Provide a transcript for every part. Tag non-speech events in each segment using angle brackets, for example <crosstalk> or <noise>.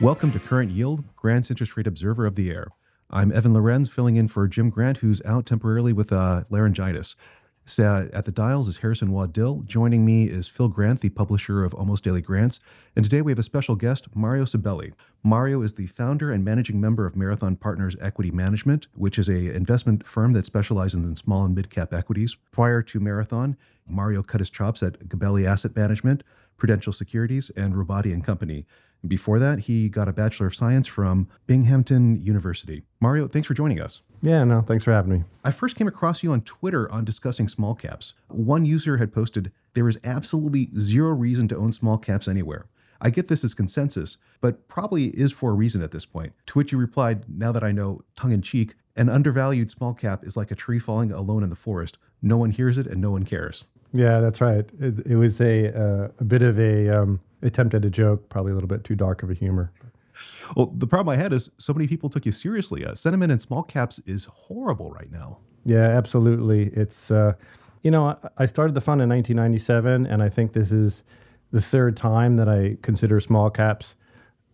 Welcome to Current Yield, Grant's interest rate observer of the air. I'm Evan Lorenz, filling in for Jim Grant, who's out temporarily with uh, laryngitis. So, uh, at the dials is Harrison Waddill. Joining me is Phil Grant, the publisher of Almost Daily Grants. And today we have a special guest, Mario Cibelli. Mario is the founder and managing member of Marathon Partners Equity Management, which is a investment firm that specializes in small and mid-cap equities. Prior to Marathon, Mario cut his chops at Gabelli Asset Management, Prudential Securities, and Robotti and Company. Before that, he got a Bachelor of Science from Binghamton University. Mario, thanks for joining us. Yeah, no, thanks for having me. I first came across you on Twitter on discussing small caps. One user had posted, There is absolutely zero reason to own small caps anywhere. I get this as consensus, but probably is for a reason at this point. To which you replied, Now that I know, tongue in cheek, an undervalued small cap is like a tree falling alone in the forest. No one hears it and no one cares. Yeah, that's right. It, it was a uh, a bit of a um, attempt at a joke, probably a little bit too dark of a humor. Well, the problem I had is so many people took you seriously. Uh, sentiment in small caps is horrible right now. Yeah, absolutely. It's uh, you know I started the fund in 1997, and I think this is the third time that I consider small caps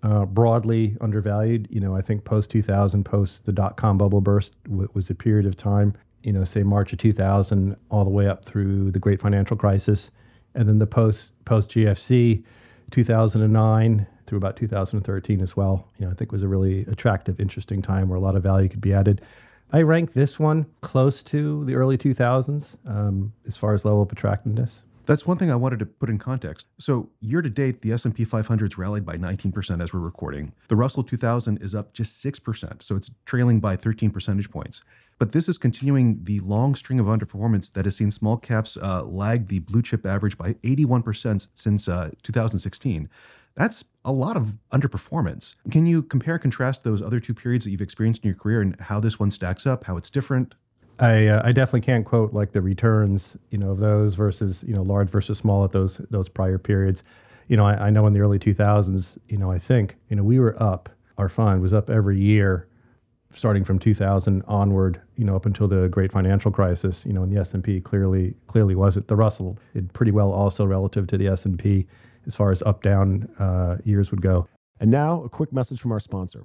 uh, broadly undervalued. You know, I think post 2000, post the dot com bubble burst, w- was a period of time you know, say March of 2000 all the way up through the great financial crisis. And then the post post GFC 2009 through about 2013 as well. You know, I think was a really attractive, interesting time where a lot of value could be added. I rank this one close to the early 2000s um, as far as level of attractiveness. That's one thing I wanted to put in context. So, year to date, the S&P 500's rallied by 19% as we're recording. The Russell 2000 is up just 6%, so it's trailing by 13 percentage points. But this is continuing the long string of underperformance that has seen small caps uh, lag the blue chip average by 81% since uh, 2016. That's a lot of underperformance. Can you compare and contrast those other two periods that you've experienced in your career and how this one stacks up, how it's different? I uh, I definitely can't quote like the returns, you know, of those versus you know large versus small at those those prior periods. You know, I, I know in the early 2000s, you know, I think you know we were up. Our fund was up every year, starting from 2000 onward. You know, up until the great financial crisis. You know, and the S and P clearly clearly wasn't. The Russell did pretty well also relative to the S and P as far as up down uh, years would go. And now a quick message from our sponsor.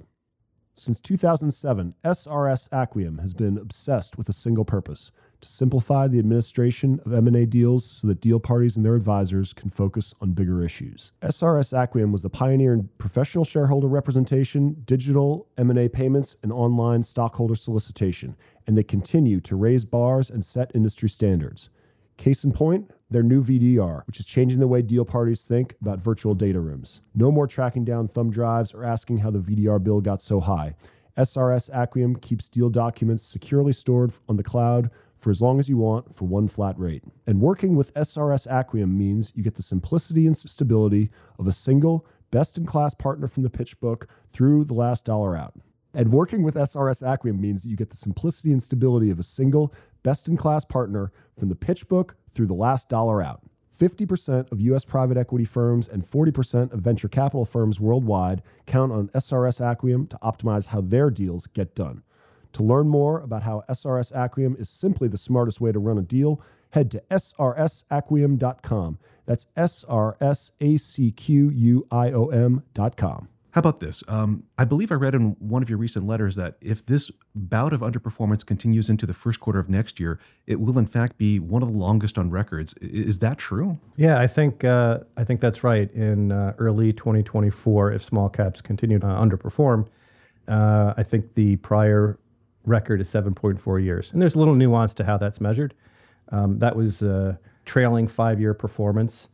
Since 2007, SRS Acquiom has been obsessed with a single purpose to simplify the administration of M&A deals so that deal parties and their advisors can focus on bigger issues. SRS Acquiom was the pioneer in professional shareholder representation, digital M&A payments, and online stockholder solicitation, and they continue to raise bars and set industry standards. Case in point, their new VDR, which is changing the way deal parties think about virtual data rooms. No more tracking down thumb drives or asking how the VDR bill got so high. SRS Acquiom keeps deal documents securely stored on the cloud for as long as you want for one flat rate. And working with SRS Acquiom means you get the simplicity and stability of a single, best in class partner from the pitch book through the last dollar out. And working with SRS Acquiom means that you get the simplicity and stability of a single, best in class partner from the pitch book through the last dollar out. 50% of US private equity firms and 40% of venture capital firms worldwide count on SRS Acquiom to optimize how their deals get done. To learn more about how SRS Acquiom is simply the smartest way to run a deal, head to srsacquiom.com. That's S R S A C Q U I O M.com. How about this? Um, I believe I read in one of your recent letters that if this bout of underperformance continues into the first quarter of next year, it will in fact be one of the longest on records. Is that true? Yeah, I think uh, I think that's right. In uh, early 2024, if small caps continue to underperform, uh, I think the prior record is 7.4 years, and there's a little nuance to how that's measured. Um, that was trailing five-year performance,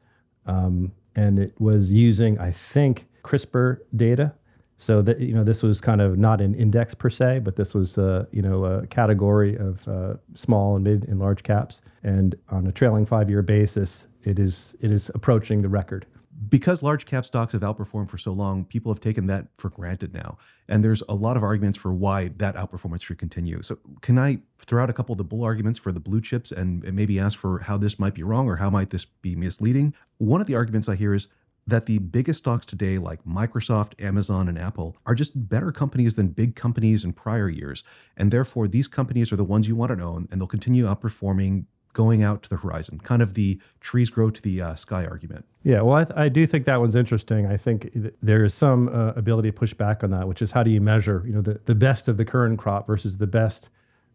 um, and it was using, I think CRSP data. So that you know, this was kind of not an index per se, but this was uh, you know a category of uh, small and mid and large caps. And on a trailing five-year basis, it is it is approaching the record. Because large cap stocks have outperformed for so long, people have taken that for granted now. And there's a lot of arguments for why that outperformance should continue. So, can I throw out a couple of the bull arguments for the blue chips and, and maybe ask for how this might be wrong or how might this be misleading? One of the arguments I hear is that the biggest stocks today, like Microsoft, Amazon, and Apple, are just better companies than big companies in prior years. And therefore, these companies are the ones you want to own, and they'll continue outperforming going out to the horizon, kind of the trees grow to the uh, sky argument. Yeah, well, I, th- I, do think that one's interesting. I think th- there is some uh, ability to push back on that, which is how do you measure, you know, the, the best of the current crop versus the best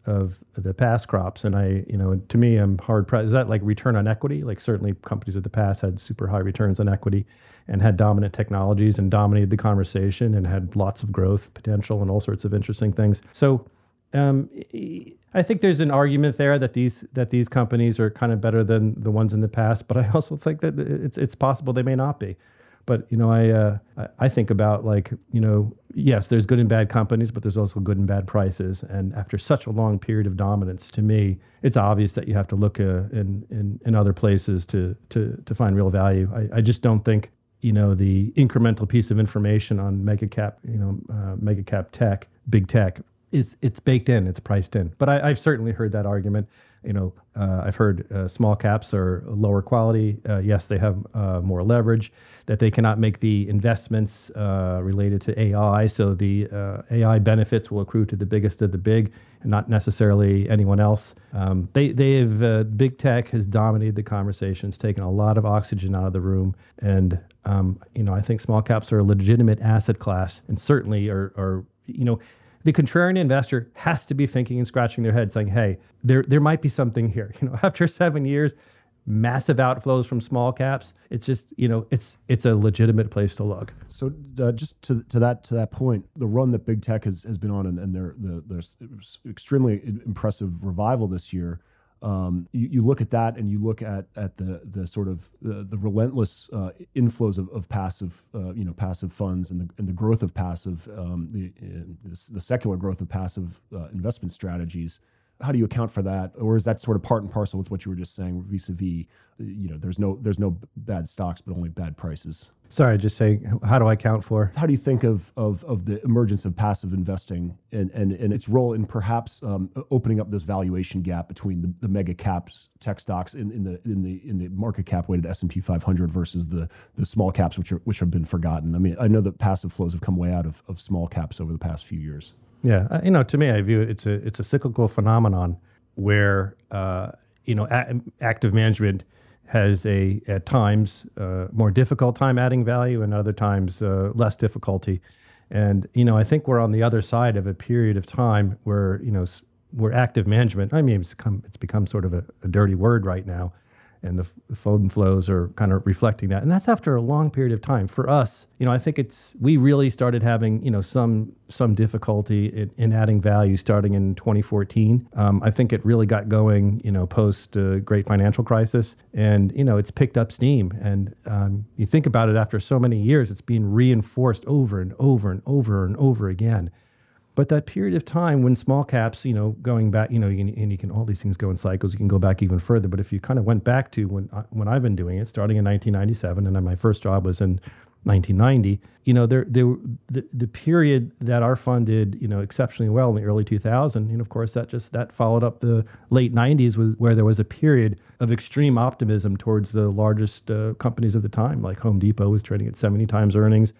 of the past crops. And I, you know, to me, I'm hard pressed. Is that like return on equity? Like certainly companies of the past had super high returns on equity and had dominant technologies and dominated the conversation and had lots of growth potential and all sorts of interesting things. So um, I think there's an argument there that these that these companies are kind of better than the ones in the past, but I also think that it's it's possible they may not be. But you know, I uh, I think about like you know, yes, there's good and bad companies, but there's also good and bad prices. And after such a long period of dominance, to me, it's obvious that you have to look uh, in, in in other places to to to find real value. I, I just don't think you know the incremental piece of information on mega cap you know uh, mega cap tech, big tech is it's baked in, it's priced in. But I, have certainly heard that argument. You know, uh, I've heard uh, small caps are lower quality. Uh, yes, they have uh, more leverage. That they cannot make the investments uh, related to AI, so the uh, AI benefits will accrue to the biggest of the big, and not necessarily anyone else. Um, they they have big tech has dominated the conversations, taken a lot of oxygen out of the room, and um, you know I think small caps are a legitimate asset class, and certainly are are you know the contrarian investor has to be thinking and scratching their head saying, hey, there, there might be something here. <laughs> You know, after seven years, massive outflows from small caps. It's just, you know, it's it's a legitimate place to look. So uh, just to, to that to that point, the run that big tech has, has been on and, and their the, their extremely impressive revival this year um, you, you, look at that and you look at at the the sort of the, the relentless uh, inflows of, of passive uh, you know passive funds and the and the growth of passive um, the, uh, the secular growth of passive uh, investment strategies. How do you account for that, or is that sort of part and parcel with what you were just saying vis-a-vis? You know, there's no there's no bad stocks, but only bad prices. Sorry, just saying, how do I count for? How do you think of, of, of the emergence of passive investing and, and, and its role in perhaps um, opening up this valuation gap between the, the mega caps tech stocks in, in the in the in the market cap weighted S and P 500 versus the the small caps which are which have been forgotten? I mean, I know that passive flows have come way out of, of small caps over the past few years. Yeah, uh, you know, to me, I view it it's a it's a cyclical phenomenon where uh, you know a- active management has a at times uh, more difficult time adding value and other times uh, less difficulty. And you know i think we're on the other side of a period of time where you know where active management i mean it's become it's become sort of a, a dirty word right now and the, phone flows are kind of reflecting that. And that's after a long period of time. For us, you know, I think it's we really started having you know some some difficulty in, in adding value starting in 2014. Um, I think it really got going, you know, post uh, Great Financial Crisis, and you know, it's picked up steam. And um, you think about it, after so many years, it's being reinforced over and over and over and over again. But that period of time when small caps, you know, going back, you know, you can, and you can all these things go in cycles. You can go back even further. But if you kind of went back to when I, when I've been doing it, starting in 1997, and then my first job was in 1990. You know, there there the, the period that our fund did, you know, exceptionally well in the early 2000s. And of course, that just that followed up the late 90s, with, where there was a period of extreme optimism towards the largest uh, companies of the time, like Home Depot was trading at 70 times earnings.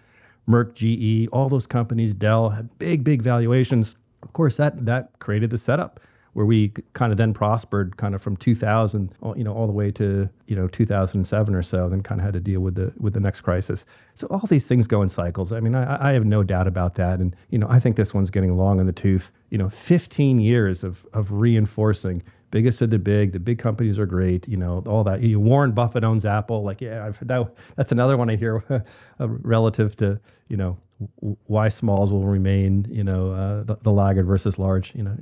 Merck, GE, all those companies, Dell had big, big valuations. Of course, that that created the setup where we kind of then prospered kind of from 2000 you know all the way to you know 2007 or so then kind of had to deal with the with the next crisis. So all these things go in cycles. I mean i, I have no doubt about that. And you know i think this one's getting long in the tooth. You know 15 years of of reinforcing biggest of the big. The big companies are great. You know, all that. You, Warren Buffett owns Apple. Like, yeah, I've, that, that's another one I hear <laughs> uh, relative to you know why smalls will remain. You know, uh, the, the laggard versus large. You know,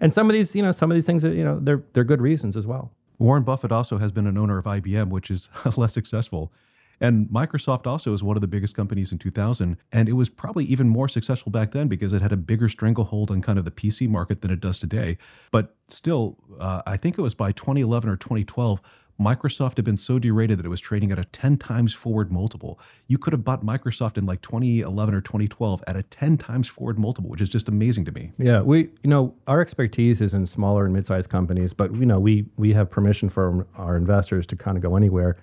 and some of these, you know, some of these things, are, you know, they're they're good reasons as well. Warren Buffett also has been an owner of IBM, which is <laughs> less successful. And Microsoft also is one of the biggest companies in 2000. And it was probably even more successful back then because it had a bigger stranglehold on kind of the PC market than it does today. But still, uh, I think it was by 2011 or 2012, Microsoft had been so derated that it was trading at a 10 times forward multiple. You could have bought Microsoft in like 2011 or 2012 at a 10 times forward multiple, which is just amazing to me. Yeah, we you know our expertise is in smaller and mid-sized companies, but you know we we have permission from our investors to kind of go anywhere.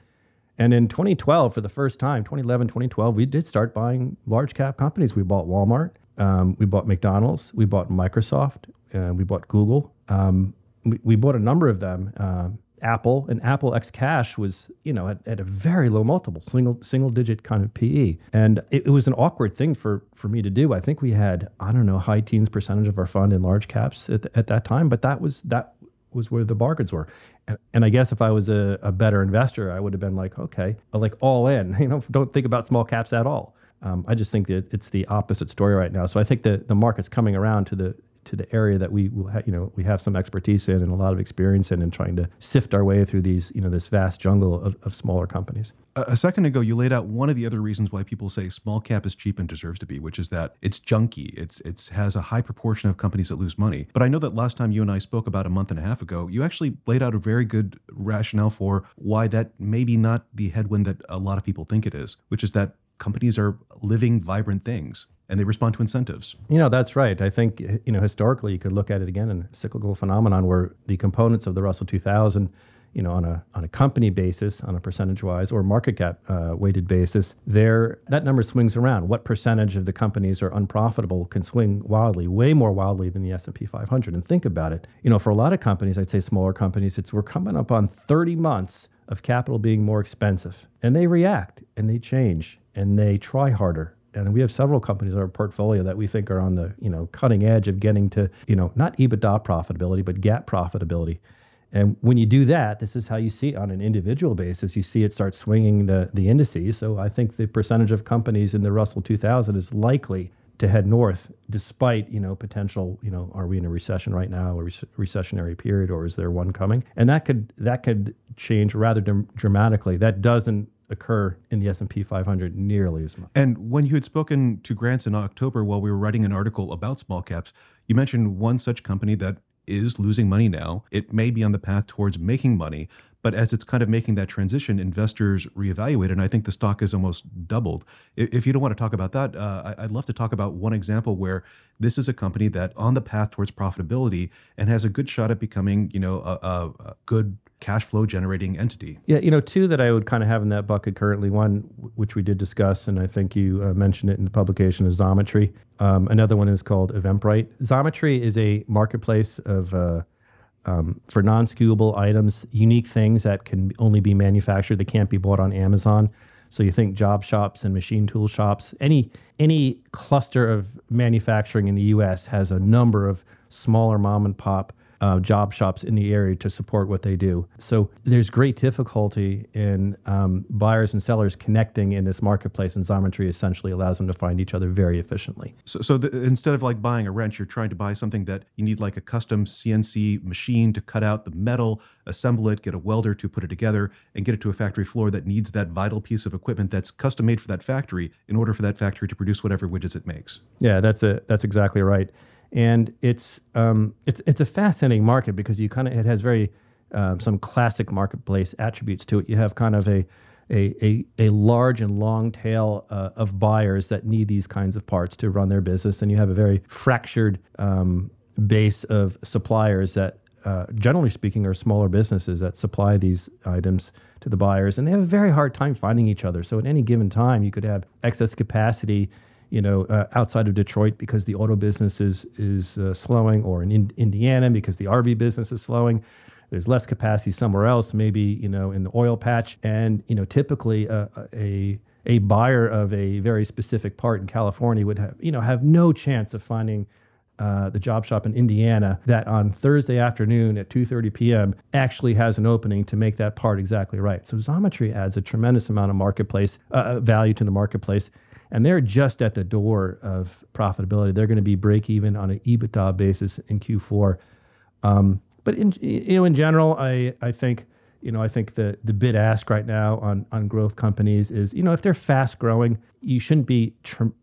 And in 2012, for the first time, 2011, 2012, we did start buying large cap companies. We bought Walmart, um, we bought McDonald's, we bought Microsoft, uh, we bought Google. Um, we, we bought a number of them. Uh, Apple and Apple X Cash was, you know, at, at, a very low multiple, single single digit kind of PE, and it, it, was an awkward thing for for me to do. I think we had I don't know high teens percentage of our fund in large caps at, at that time, but that was that was where the bargains were. And, and I guess if I was a, a better investor, I would have been like, okay, like all in. <laughs> You know, don't think about small caps at all. Um, I just think that it's the opposite story right now. So I think that the market's coming around to the to the area that we will ha- you know we have some expertise in and a lot of experience in, and trying to sift our way through these you know this vast jungle of, of smaller companies. A second ago, you laid out one of the other reasons why people say small cap is cheap and deserves to be, which is that it's junky. It's it's has a high proportion of companies that lose money. But I know that last time you and I spoke about a month and a half ago, you actually laid out a very good rationale for why that maybe not the headwind that a lot of people think it is, which is that companies are living vibrant things and they respond to incentives. You know, that's right. I think, you know, historically, you could look at it again in a cyclical phenomenon where the components of the Russell 2000, you know, on a, on a company basis, on a percentage wise or market cap uh, weighted basis, there, that number swings around. What percentage of the companies are unprofitable can swing wildly, way more wildly than the S&P 500. And think about it. You know, for a lot of companies, I'd say smaller companies, it's we're coming up on 30 months of capital being more expensive. And they react and they change and they try harder and we have several companies in our portfolio that we think are on the you know cutting edge of getting to you know not EBITDA profitability but GAAP profitability. And when you do that, this is how you see on an individual basis. You see it start swinging the the indices. So I think the percentage of companies in the Russell 2000 is likely to head north, despite you know potential. You know, are we in a recession right now, a recessionary period, or is there one coming? And that could that could change rather dramatically. That doesn't occur in the S&P 500 nearly as much. And when you had spoken to Grants in October while we were writing an article about small caps, you mentioned one such company that is losing money now. It may be on the path towards making money, but as it's kind of making that transition, investors reevaluate, and I think the stock has almost doubled. If you don't want to talk about that, uh, I'd love to talk about one example where this is a company that on the path towards profitability and has a good shot at becoming, you know, a, a, a good cash flow generating entity. Yeah, you know, two that I would kind of have in that bucket currently. One, which we did discuss, and I think you uh, mentioned it in the publication, is Xometry. Um, another one is called Eventbrite. Xometry is a marketplace of uh, um, for non-skewable items, unique things that can only be manufactured that can't be bought on Amazon. So you think job shops and machine tool shops. Any any cluster of manufacturing in the U.S. has a number of smaller mom and pop uh, job shops in the area to support what they do. So there's great difficulty in um, buyers and sellers connecting in this marketplace, and Xometry essentially allows them to find each other very efficiently. So, so the, instead of like buying a wrench, you're trying to buy something that you need like a custom CNC machine to cut out the metal, assemble it, get a welder to put it together, and get it to a factory floor that needs that vital piece of equipment that's custom made for that factory in order for that factory to produce whatever widgets it makes. Yeah, that's a that's exactly right and it's um, it's it's a fascinating market because you kind of it has very um, some classic marketplace attributes to it. You have kind of a a, a, a large and long tail uh, of buyers that need these kinds of parts to run their business, and you have a very fractured um, base of suppliers that, uh, generally speaking, are smaller businesses that supply these items to the buyers, and they have a very hard time finding each other. So at any given time, you could have excess capacity you know, uh, outside of Detroit because the auto business is is uh, slowing, or in, in Indiana because the RV business is slowing. There's less capacity somewhere else, maybe you know, in the oil patch, and you know, typically uh, a a buyer of a very specific part in California would have you know have no chance of finding uh, the job shop in Indiana that on Thursday afternoon at 2:30 p.m. actually has an opening to make that part exactly right. So Xometry adds a tremendous amount of marketplace uh, value to the marketplace and they're just at the door of profitability. They're going to be break even on an EBITDA basis in Q4. Um, but in you know in general, I I think you know I think the the bid ask right now on on growth companies is you know if they're fast growing, you shouldn't be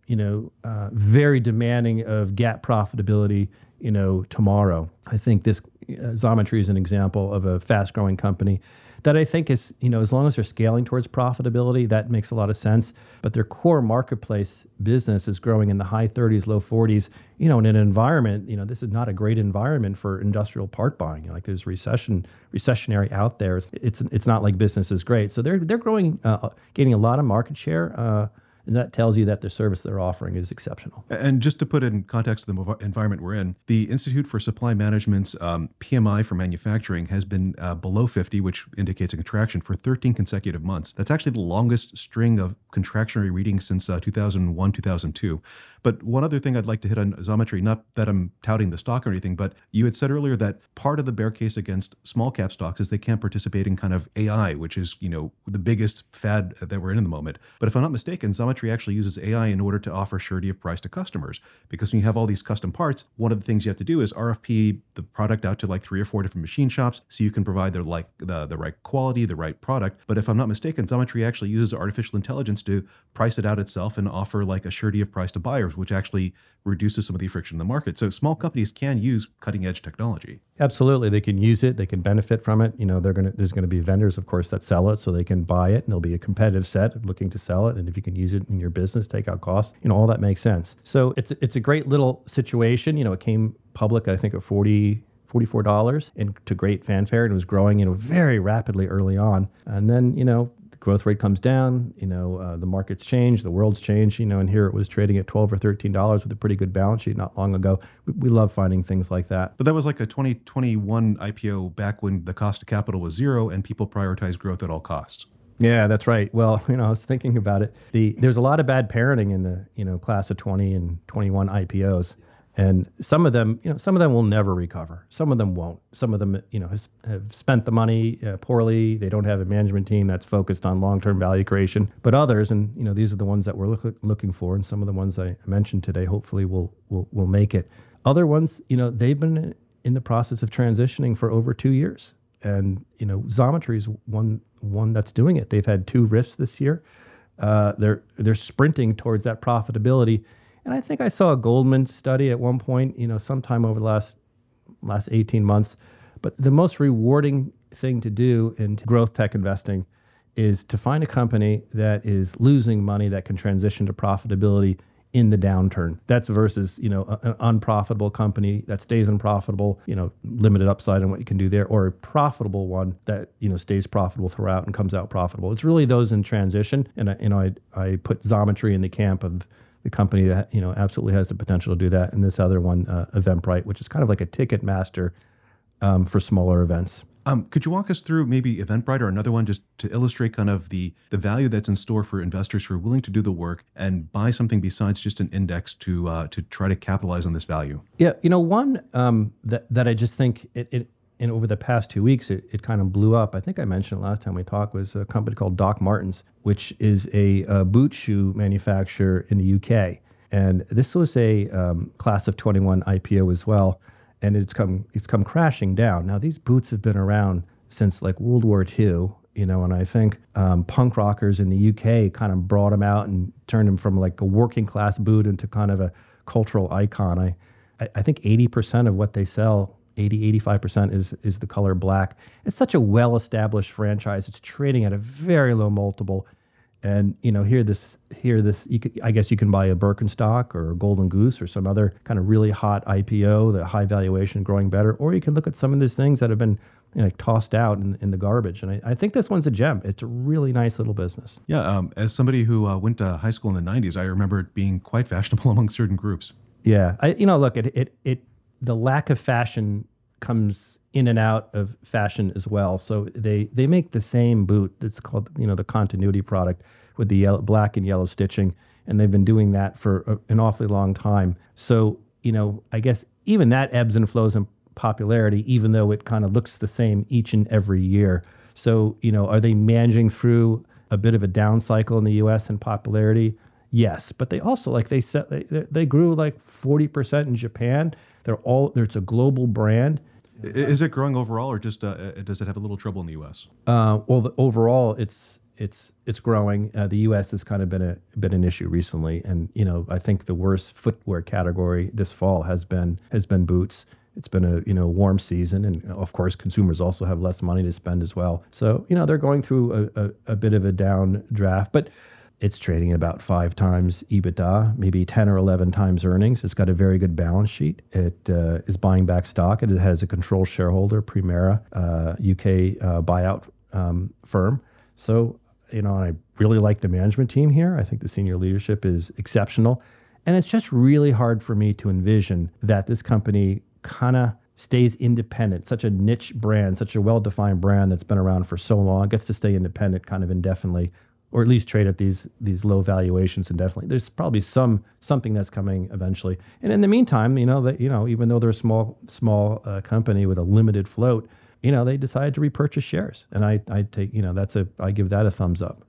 you know uh, very demanding of GAAP profitability you know tomorrow. I think this uh, Xometry is an example of a fast growing company that I think is, you know, as long as they're scaling towards profitability, that makes a lot of sense. But their core marketplace business is growing in the high 30s, low 40s, you know, in an environment, you know, this is not a great environment for industrial part buying. like there's recession, recessionary out there. It's, it's, it's not like business is great. So they're, they're growing, uh, gaining a lot of market share. Uh, and that tells you that the service they're offering is exceptional. And just to put it in context of the environment we're in, the Institute for Supply Management's um, PMI for manufacturing has been uh, below 50, which indicates a contraction for 13 consecutive months. That's actually the longest string of contractionary readings since uh, 2001, 2002. But one other thing I'd like to hit on Xometry, not that I'm touting the stock or anything, but you had said earlier that part of the bear case against small cap stocks is they can't participate in kind of AI, which is, you know, the biggest fad that we're in in the moment. But if I'm not mistaken, Xometry actually uses AI in order to offer surety of price to customers. Because when you have all these custom parts, one of the things you have to do is RFP the product out to like three or four different machine shops so you can provide the like the, the right quality, the right product. But if I'm not mistaken, Xometry actually uses artificial intelligence to price it out itself and offer like a surety of price to buyers, which actually reduces some of the friction in the market. So small companies can use cutting edge technology. Absolutely, they can use it. They can benefit from it. You know, they're gonna there's going to be vendors, of course, that sell it, so they can buy it, and there'll be a competitive set looking to sell it. And if you can use it in your business, take out costs, you know, all that makes sense. So it's it's a great little situation. You know, it came public, I think, at forty $44 and to great fanfare and was growing you know very rapidly early on and then you know growth rate comes down, you know, uh, the markets change, the world's changed, you know, and here it was trading at 12 or 13 dollars with a pretty good balance sheet not long ago. We, we, love finding things like that. But that was like a 2021 IPO back when the cost of capital was zero and people prioritized growth at all costs. Yeah, that's right. Well, <laughs> you know, I was thinking about it. The there's a lot of bad parenting in the, you know, class of 20 and 21 IPOs and some of them you know some of them will never recover. Some of them won't. Some of them you know has, have spent the money uh, poorly. They don't have a management team that's focused on long-term value creation. But others and you know these are the ones that we're look, looking for and some of the ones i mentioned today hopefully will will will make it. Other ones you know they've been in the process of transitioning for over two years. And you know Xometry is one one that's doing it. They've had two rifts this year. Uh, they're they're sprinting towards that profitability and I think I saw a Goldman study at one point, you know, sometime over the last last 18 months. But the most rewarding thing to do in growth tech investing is to find a company that is losing money that can transition to profitability in the downturn. That's versus, you know, an unprofitable company that stays unprofitable, you know, limited upside on what you can do there, or a profitable one that, you know, stays profitable throughout and comes out profitable. It's really those in transition. And, I, you know, I, I put Xometry in the camp of the company that you know absolutely has the potential to do that, and this other one, uh, Eventbrite, which is kind of like a ticket master um, for smaller events. Um, could you walk us through maybe Eventbrite or another one just to illustrate kind of the the value that's in store for investors who are willing to do the work and buy something besides just an index to uh, to try to capitalize on this value? Yeah, you know, one um, that that I just think it, it and over the past two weeks, it, it kind of blew up. I think I mentioned it last time we talked was a company called Doc Martens, which is a, a boot shoe manufacturer in the UK. And this was a um, class of 21 IPO as well, and it's come it's come crashing down. Now these boots have been around since like World War II, you know, and I think um, punk rockers in the UK kind of brought them out and turned them from like a working class boot into kind of a cultural icon. I I think 80% of what they sell 80 85% is is the color black. It's such a well established franchise. It's trading at a very low multiple. And you know here this here this you could, i guess you can buy a birkenstock or a golden goose or some other kind of really hot ipo the high valuation growing better or you can look at some of these things that have been you know, like tossed out in, in the garbage. And I, I, think this one's a gem. It's a really nice little business. Yeah um, as somebody who uh, went to high school in the 90s i remember it being quite fashionable <laughs> among certain groups. Yeah. I, you know look it, it it the lack of fashion comes in and out of fashion as well. So they they make the same boot that's called you know the continuity product with the yellow, black and yellow stitching, and they've been doing that for a, an awfully long time. So you know I guess even that ebbs and flows in popularity, even though it kind of looks the same each and every year. So you know are they managing through a bit of a down cycle in the U.S. in popularity? Yes, but they also like they set they, they grew like forty percent in Japan. They're all there's a global brand is it growing overall, or just uh, uh, does it have a little trouble in the U.S.? Uh, well, the, overall, it's it's it's growing. Uh, the U.S. has kind of been a been an issue recently, and you know I think the worst footwear category this fall has been has been boots. It's been a you know warm season, and of course consumers also have less money to spend as well. So you know they're going through a, a, a bit of a down draft, but it's trading about five times EBITDA, maybe 10 or 11 times earnings. It's got a very good balance sheet. It uh, is buying back stock. and It has a control shareholder, Permira, uh, UK uh, buyout um, firm. So, you know, I really like the management team here. I think the senior leadership is exceptional. And it's just really hard for me to envision that this company kind of stays independent, such a niche brand, such a well defined brand that's been around for so long, gets to stay independent kind of indefinitely. Or at least trade at these these low valuations indefinitely. There's probably some something that's coming eventually. And in the meantime, you know that you know even though they're a small small uh, company with a limited float, you know they decided to repurchase shares, and I I take you know that's a I give that a thumbs up.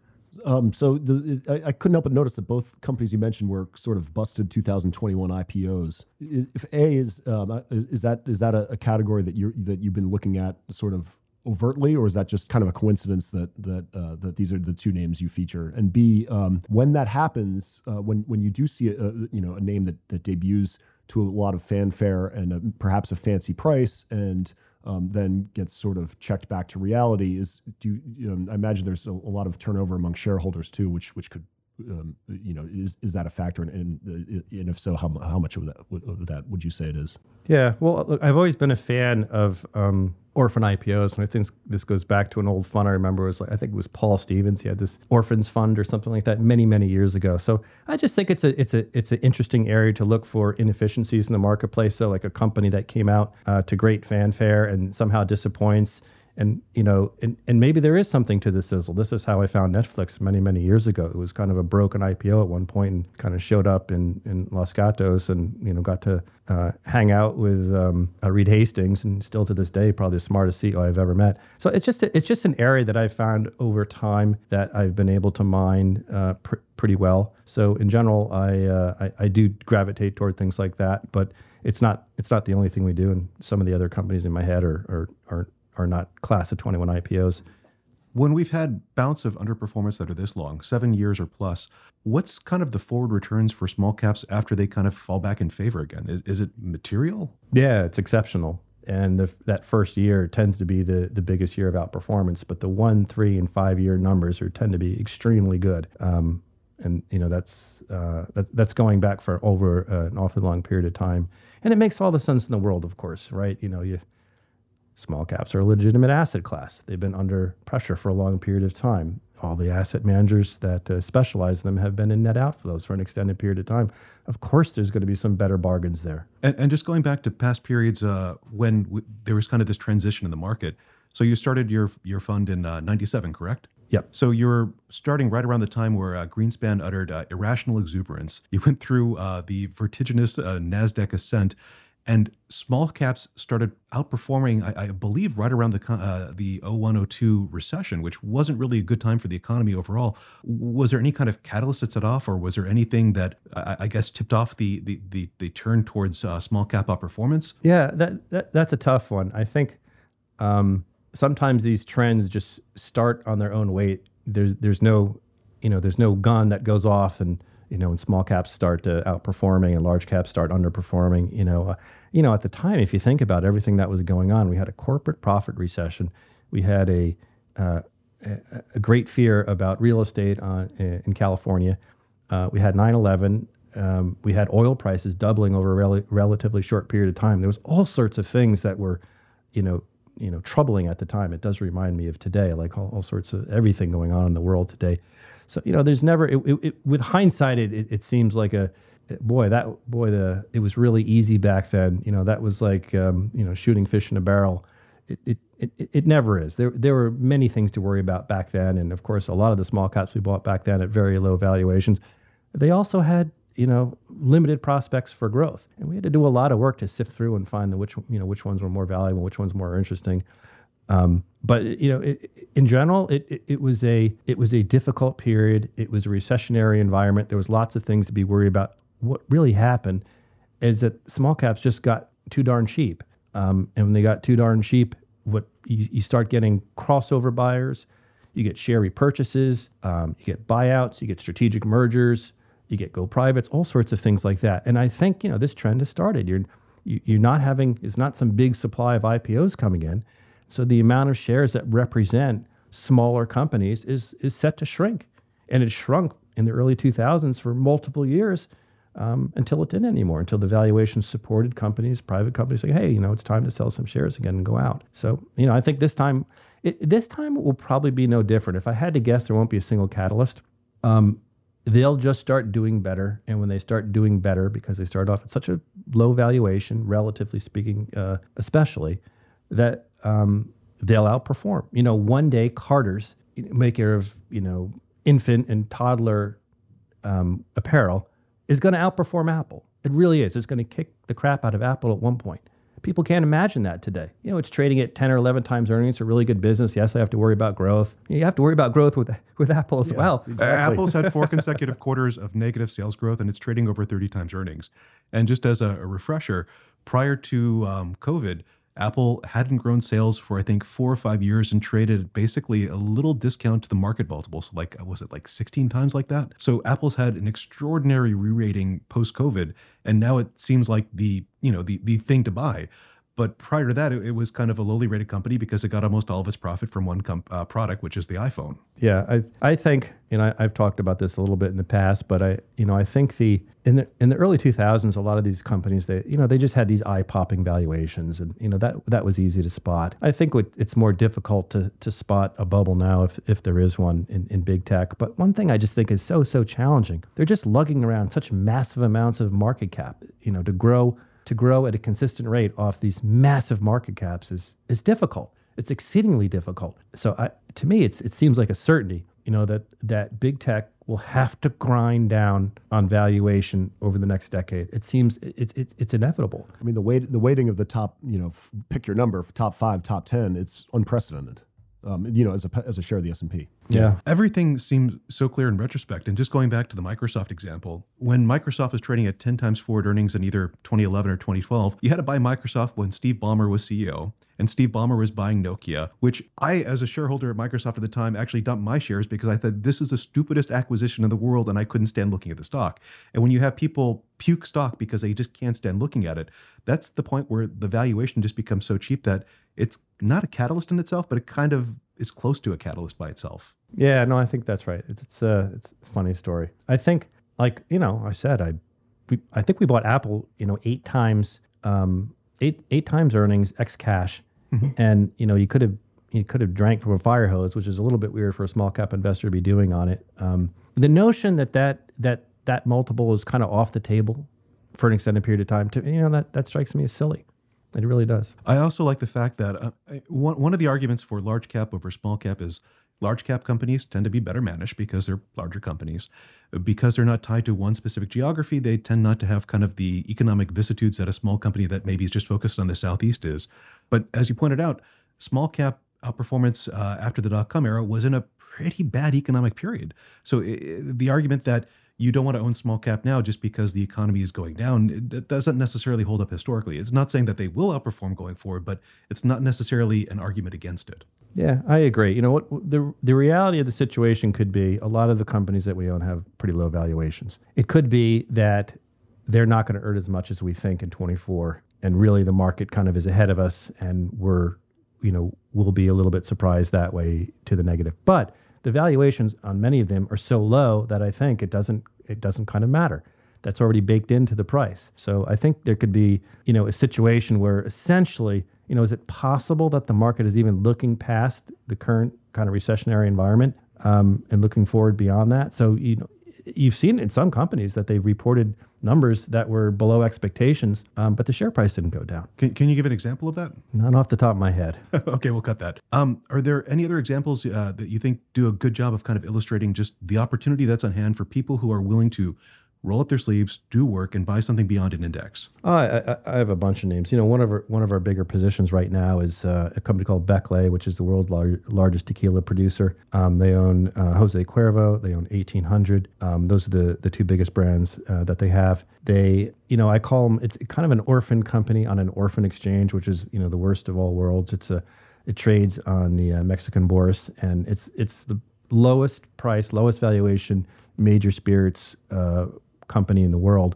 Um, so the, I, I, couldn't help but notice that both companies you mentioned were sort of busted 2021 IPOs. Is, if A is um, uh, is that is that a, a, category that you that you've been looking at sort of overtly, or is that just kind of a coincidence that that uh, that these are the two names you feature? And B, um, when that happens, uh, when when you do see a, a, you know a name that that debuts to a lot of fanfare and a, perhaps a fancy price and um, then gets sort of checked back to reality is do you I imagine there's a, a, lot of turnover among shareholders too, which which could um, you know is is that a factor and and, and if so, how how much of that of that would you say it is? Yeah, well, look, I've always been a fan of um, orphan IPOs, and I think this goes back to an old fund I remember. It was like I think it was Paul Stevens. He had this orphans fund or something like that many many years ago. So I just think it's a it's a it's an interesting area to look for inefficiencies in the marketplace. So like a company that came out uh, to great fanfare and somehow disappoints and you know and, and maybe there is something to the sizzle. This is how i found netflix many many years ago. It was kind of a broken ipo at one point and kind of showed up in, in los gatos and you know got to uh, hang out with um, uh, reed hastings and still to this day probably the smartest ceo i've ever met. So it's just it's just an area that i've found over time that i've been able to mine uh, pr- pretty well. So in general I, uh, I, I do gravitate toward things like that but it's not it's not the only thing we do. And some of the other companies in my head are are, are are not class of 21 IPOs. When we've had bouts of underperformance that are this long, seven years or plus, what's kind of the forward returns for small caps after they kind of fall back in favor again? Is, is it material? Yeah, it's exceptional. And the, that first year tends to be the, the biggest year of outperformance, but the one, three, and five year numbers are tend to be extremely good. Um, and you know that's uh, that, that's going back for over uh, an awfully long period of time, and it makes all the sense in the world, of course, right? You know, you Small caps are a legitimate asset class. They've been under pressure for a long period of time. All the asset managers that uh, specialize in them have been in net outflows for an extended period of time. Of course, there's going to be some better bargains there. And, and just going back to past periods uh, when w- there was kind of this transition in the market. So you started your your fund in uh, '97, correct? Yep. So you're starting right around the time where uh, Greenspan uttered uh, irrational exuberance. You went through uh, the vertiginous uh, Nasdaq ascent, and small caps started outperforming. I, I believe right around the uh, the 0102 recession, which wasn't really a good time for the economy overall. Was there any kind of catalyst that set off, or was there anything that I, I guess tipped off the the the, the turn towards uh, small cap outperformance? Yeah, that, that that's a tough one. I think um, sometimes these trends just start on their own weight. There's there's no you know there's no gun that goes off and you know, when small caps start uh, outperforming and large caps start underperforming, you know, uh, you know, at the time, if you think about everything that was going on, we had a corporate profit recession, we had a uh, a, great fear about real estate on, in California, uh, we had 9/11, um, we had oil prices doubling over a rel- relatively short period of time. There was all sorts of things that were, you know, you know, troubling at the time. It does remind me of today, like all, all sorts of everything going on in the world today. So you know, there's never it, it, it, with hindsight, it, it seems like a boy that boy the it was really easy back then. You know, that was like um, you know shooting fish in a barrel. It, it it it never is. There there were many things to worry about back then, and of course, a lot of the small caps we bought back then at very low valuations. They also had you know limited prospects for growth, and we had to do a lot of work to sift through and find the which you know which ones were more valuable, which ones more interesting. Um, but you know, it, in general, it, it, it, was a it was a difficult period. It was a recessionary environment. There was lots of things to be worried about. What really happened is that small caps just got too darn cheap, um, and when they got too darn cheap, what you, you start getting crossover buyers, you get share repurchases, um, you get buyouts, you get strategic mergers, you get go privates, all sorts of things like that. And I think you know this trend has started. You're you, are you are not having is not some big supply of IPOs coming in so the amount of shares that represent smaller companies is is set to shrink, and it shrunk in the early 2000s for multiple years um, until it didn't anymore. Until the valuation supported companies, private companies, say, hey, you know, it's time to sell some shares again and go out. So you know, I think this time It, this time will probably be no different. If I had to guess, there won't be a single catalyst. Um, they'll just start doing better. And when they start doing better, because they start off at such a low valuation, relatively speaking, uh, especially, that um, they'll outperform. You know, one day Carter's maker of you know infant and toddler um, apparel is going to outperform Apple. It really is. It's going to kick the crap out of Apple at one point. People can't imagine that today. You know, it's trading at 10 or 11 times earnings. It's a really good business. Yes, I have to worry about growth. You have to worry about growth with with Apple as yeah, well. Exactly. Apple's had four consecutive quarters of negative sales growth, and it's trading over 30 times earnings. And just as a, a refresher, prior to um, COVID, Apple hadn't grown sales for I think four or five years and traded basically a little discount to the market multiple. So like was it like 16 times like that? So Apple's had an extraordinary re-rating post-COVID, and now it seems like the you know the the thing to buy. But prior to that, it, it, was kind of a lowly rated company because it got almost all of its profit from one uh, product, which is the iPhone. Yeah, I I think you know I, have talked about this a little bit in the past, but I you know I think the in the in the early 2000s, a lot of these companies they you know they just had these eye popping valuations, and you know that that was easy to spot. I think it's more difficult to to spot a bubble now if if there is one in, in big tech. But one thing I just think is so so challenging. They're just lugging around such massive amounts of market cap, you know, to grow to grow at a consistent rate off these massive market caps is is difficult. It's exceedingly difficult. So I, to me, it's it seems like a certainty, you know, that that big tech will have to grind down on valuation over the next decade. It seems it's it, it's inevitable. I mean, the weight the weighting of the top, you know, pick your number, top five, top ten, it's unprecedented um, you know, as a as a share of the S and P. Yeah, everything seems so clear in retrospect. And just going back to the Microsoft example, when Microsoft was trading at ten times forward earnings in either 2011 or 2012, you had to buy Microsoft when Steve Ballmer was CEO, and Steve Ballmer was buying Nokia, which I, as a shareholder at Microsoft at the time, actually dumped my shares because I thought this is the stupidest acquisition in the world, and I couldn't stand looking at the stock. And when you have people puke stock because they just can't stand looking at it, that's the point where the valuation just becomes so cheap that it's not a catalyst in itself, but it kind of is close to a catalyst by itself. Yeah, no, I think that's right. It's it's a uh, it's a funny story. I think like you know I said I we, I think we bought Apple you know eight times um, eight eight times earnings ex cash, mm-hmm. and you know you could have you could have drank from a fire hose, which is a little bit weird for a small cap investor to be doing on it. Um, the notion that that that that multiple is kind of off the table for an extended period of time, to you know that that strikes me as silly. It really does. I also like the fact that uh, one, one of the arguments for large cap over small cap is large cap companies tend to be better managed because they're larger companies. Because they're not tied to one specific geography, they tend not to have kind of the economic vicissitudes that a small company that maybe is just focused on the Southeast is. But as you pointed out, small cap outperformance uh, after the dot com era was in a pretty bad economic period. So it, the argument that you don't want to own small cap now just because the economy is going down. It doesn't necessarily hold up historically. It's not saying that they will outperform going forward, but it's not necessarily an argument against it. Yeah, I agree. You know what the the reality of the situation could be a lot of the companies that we own have pretty low valuations. It could be that they're not going to earn as much as we think in 24 and really the market kind of is ahead of us and we're you know we'll be a little bit surprised that way to the negative. But the valuations on many of them are so low that I think it doesn't it doesn't kind of matter. That's already baked into the price. So I think there could be, you know, a situation where essentially, you know, is it possible that the market is even looking past the current kind of recessionary environment um, and looking forward beyond that? So you know, you've seen in some companies that they've reported numbers that were below expectations, um, but the share price didn't go down. Can, can you give an example of that? Not off the top of my head. <laughs> okay, we'll cut that. Um, are there any other examples uh, that you think do a good job of kind of illustrating just the opportunity that's on hand for people who are willing to roll up their sleeves, do work, and buy something beyond an index? I, I, have a bunch of names. You know, one of our one of our bigger positions right now is uh, a company called Becle, which is the world's lar- largest tequila producer. Um, they own uh, Jose Cuervo. They own 1800. Um, those are the the two biggest brands uh, that they have. They, you know, I call them. It's kind of an orphan company on an orphan exchange, which is you know the worst of all worlds. It's a it trades on the uh, Mexican bourse, and it's it's the lowest price, lowest valuation major spirits uh, company in the world,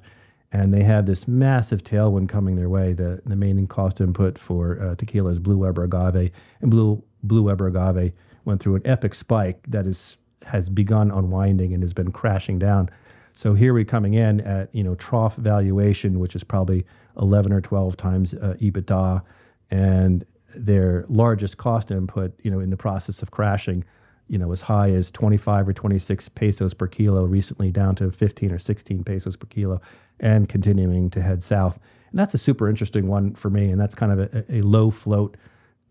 and they have this massive tailwind coming their way. The the main cost input for uh, tequila is blue Weber agave, and blue blue Weber agave went through an epic spike that is has begun unwinding and has been crashing down. So here we're coming in at you know trough valuation, which is probably 11 or 12 times uh, EBITDA, and their largest cost input, you know, in the process of crashing, you know, as high as 25 or 26 pesos per kilo, recently down to 15 or 16 pesos per kilo, and continuing to head south. And that's a super interesting one for me. And that's kind of a, a low float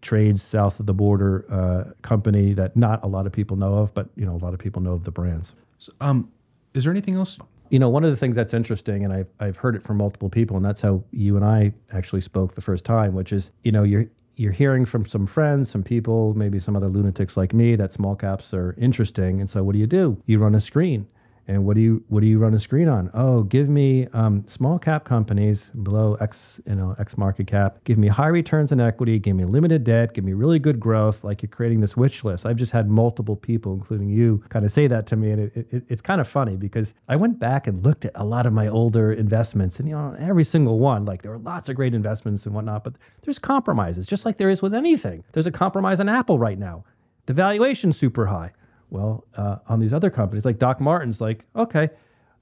trades south of the border uh, company that not a lot of people know of, but you know, a lot of people know of the brands. So, um, is there anything else? You know, one of the things that's interesting, and I've, I've heard it from multiple people, and that's how you and I actually spoke the first time, which is, you know, you're you're hearing from some friends, some people, maybe some other lunatics like me that small caps are interesting. And so what do you do? You run a screen. And what do you what do you run a screen on? Oh, give me um, small cap companies below X you know X market cap. Give me high returns on equity. Give me limited debt. Give me really good growth. Like you're creating this wish list. I've just had multiple people, including you, kind of say that to me, and it, it, it's kind of funny because I went back and looked at a lot of my older investments, and you know every single one, like there were lots of great investments and whatnot, but there's compromises, just like there is with anything. There's a compromise on Apple right now. The valuation's super high. Well, uh, on these other companies, like Doc Martens, like, okay,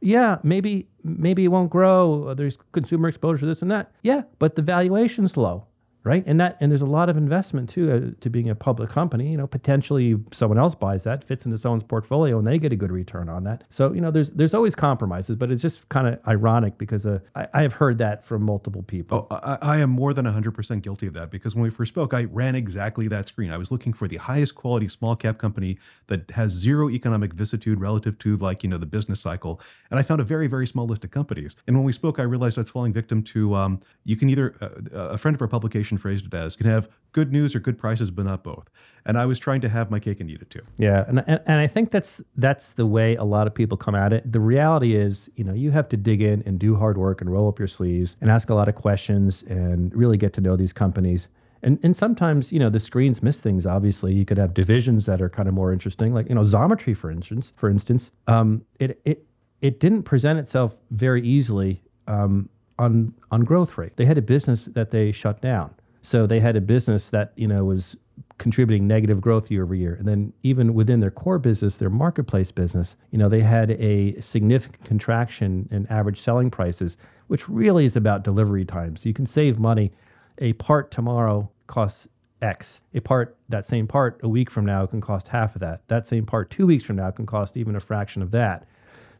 yeah, maybe maybe it won't grow. There's consumer exposure, this and that. Yeah, but the valuation's low right? And that and there's a lot of investment too uh, to being a public company. You know, potentially someone else buys that, fits into someone's portfolio, and they get a good return on that. So you know, there's there's always compromises, but it's just kind of ironic because uh, I, I, have heard that from multiple people. Oh, I, I am more than 100% guilty of that because when we first spoke, I ran exactly that screen. I was looking for the highest quality small cap company that has zero economic vicissitude relative to like you know the business cycle, and I found a very very small list of companies. And when we spoke, I realized was falling victim to um, you can either uh, a friend of our publication phrased it as can have good news or good prices, but not both. And I was trying to have my cake and eat it too. Yeah, and, and and I think that's that's the way a lot of people come at it. The reality is, you know, you have to dig in and do hard work and roll up your sleeves and ask a lot of questions and really get to know these companies. And, and sometimes, you know, the screens miss things. Obviously, you could have divisions that are kind of more interesting, like you know, Xometry, for instance. For instance, um, it it it didn't present itself very easily um, on on growth rate. They had a business that they shut down. So they had a business that, you know, was contributing negative growth year over year. And then even within their core business, their marketplace business, you know, they had a significant contraction in average selling prices, which really is about delivery times. You can save money. A part tomorrow costs X. A part, that same part a week from now can cost half of that. That same part two weeks from now can cost even a fraction of that.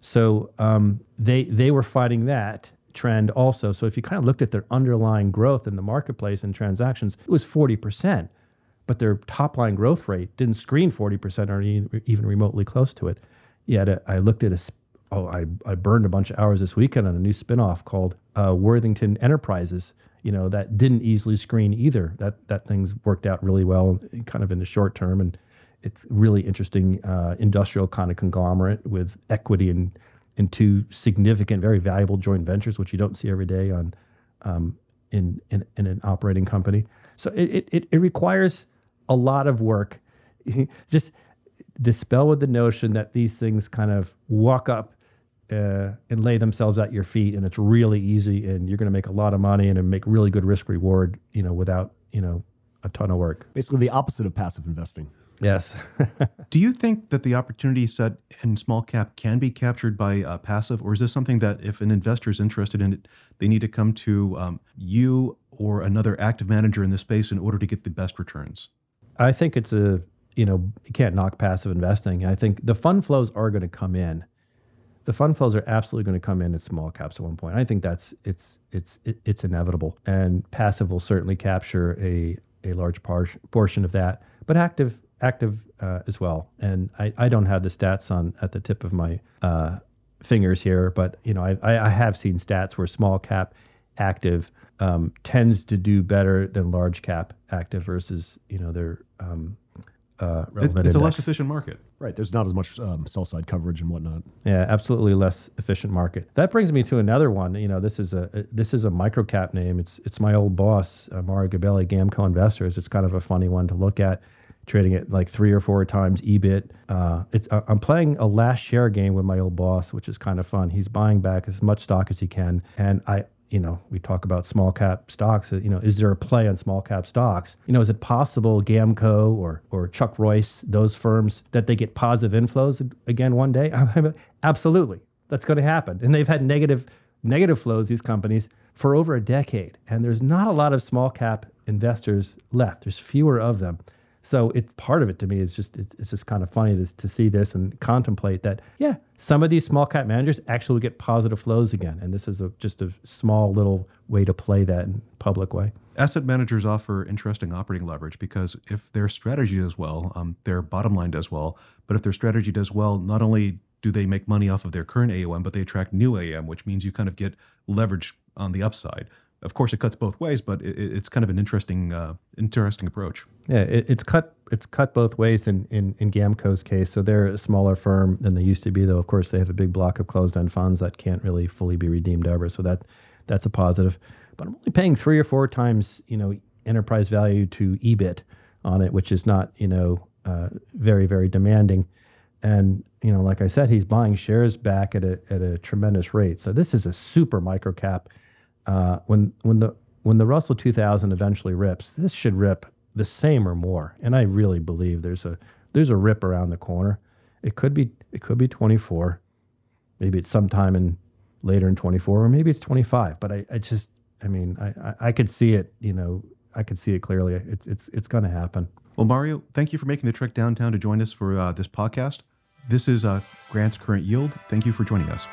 So um, they they were fighting that, trend also. So if you kind of looked at their underlying growth in the marketplace and transactions, it was 40%, but their top line growth rate didn't screen 40% or even remotely close to it. Yet I looked at a, oh, I, I burned a bunch of hours this weekend on a new spinoff called uh, Worthington Enterprises. You know that didn't easily screen either. That that thing's worked out really well, kind of in the short term, and it's really interesting uh, industrial kind of conglomerate with equity and in two significant, very valuable joint ventures, which you don't see every day on um, in, in, in an operating company. So it, it, it requires a lot of work. <laughs> Just dispel with the notion that these things kind of walk up uh, and lay themselves at your feet, and it's really easy, and you're going to make a lot of money and make really good risk reward, you know, without you know a ton of work. Basically, the opposite of passive investing. Yes. <laughs> Do you think that the opportunity set in small cap can be captured by uh, passive, or is this something that if an investor is interested in it, they need to come to um, you or another active manager in the space in order to get the best returns? I think it's a you know you can't knock passive investing. I think the fund flows are going to come in. The fund flows are absolutely going to come in at small caps at one point. I think that's it's it's it's inevitable, and passive will certainly capture a a large par- portion of that. But active active uh, as well. And I, I don't have the stats on at the tip of my uh, fingers here, but you know I, I have seen stats where small cap active um, tends to do better than large cap active versus you know their um, uh, it's, it's a less efficient market. Right. There's not as much um, sell side coverage and whatnot. Yeah, absolutely less efficient market. That brings me to another one. You know, this is a this is a micro cap name. It's it's my old boss, uh, Mario Gabelli, Gamco Investors. It's kind of a funny one to look at trading it like three or four times EBIT. Uh, it's, I'm playing a last share game with my old boss, which is kind of fun. He's buying back as much stock as he can, and I, you know, we talk about small cap stocks. You know, is there a play on small cap stocks? You know, is it possible Gamco or or Chuck Royce, those firms, that they get positive inflows again one day? <laughs> Absolutely, that's going to happen. And they've had negative negative flows. These companies for over a decade. And there's not a lot of small cap investors left. There's fewer of them. So it's part of it to me is just it's, it's just kind of funny to, to see this and contemplate that yeah some of these small cap managers actually get positive flows again and this is a, just a small little way to play that in public way. Asset managers offer interesting operating leverage because if their strategy does well, um, their bottom line does well. But if their strategy does well, not only do they make money off of their current AUM, but they attract new AUM, which means you kind of get leverage on the upside of course, it cuts both ways, but it, it's kind of an interesting, uh, interesting approach. Yeah, it, it's cut. It's cut both ways in, in in Gamco's case. So they're a smaller firm than they used to be, though. Of course, they have a big block of closed-end funds that can't really fully be redeemed ever. So that that's a positive. But I'm only paying three or four times, you know, enterprise value to EBIT on it, which is not, you know, uh, very very demanding. And you know, like I said, he's buying shares back at a at a tremendous rate. So this is a super micro cap uh, when when the when the Russell 2000 eventually rips, this should rip the same or more. And I really believe there's a there's a rip around the corner. It could be it could be 24, maybe it's sometime in later in 24, or maybe it's 25. But I, I just I mean I, I, I could see it. You know I could see it clearly. It's it's it's going to happen. Well, Mario, thank you for making the trek downtown to join us for uh, this podcast. This is uh, Grant's current yield. Thank you for joining us.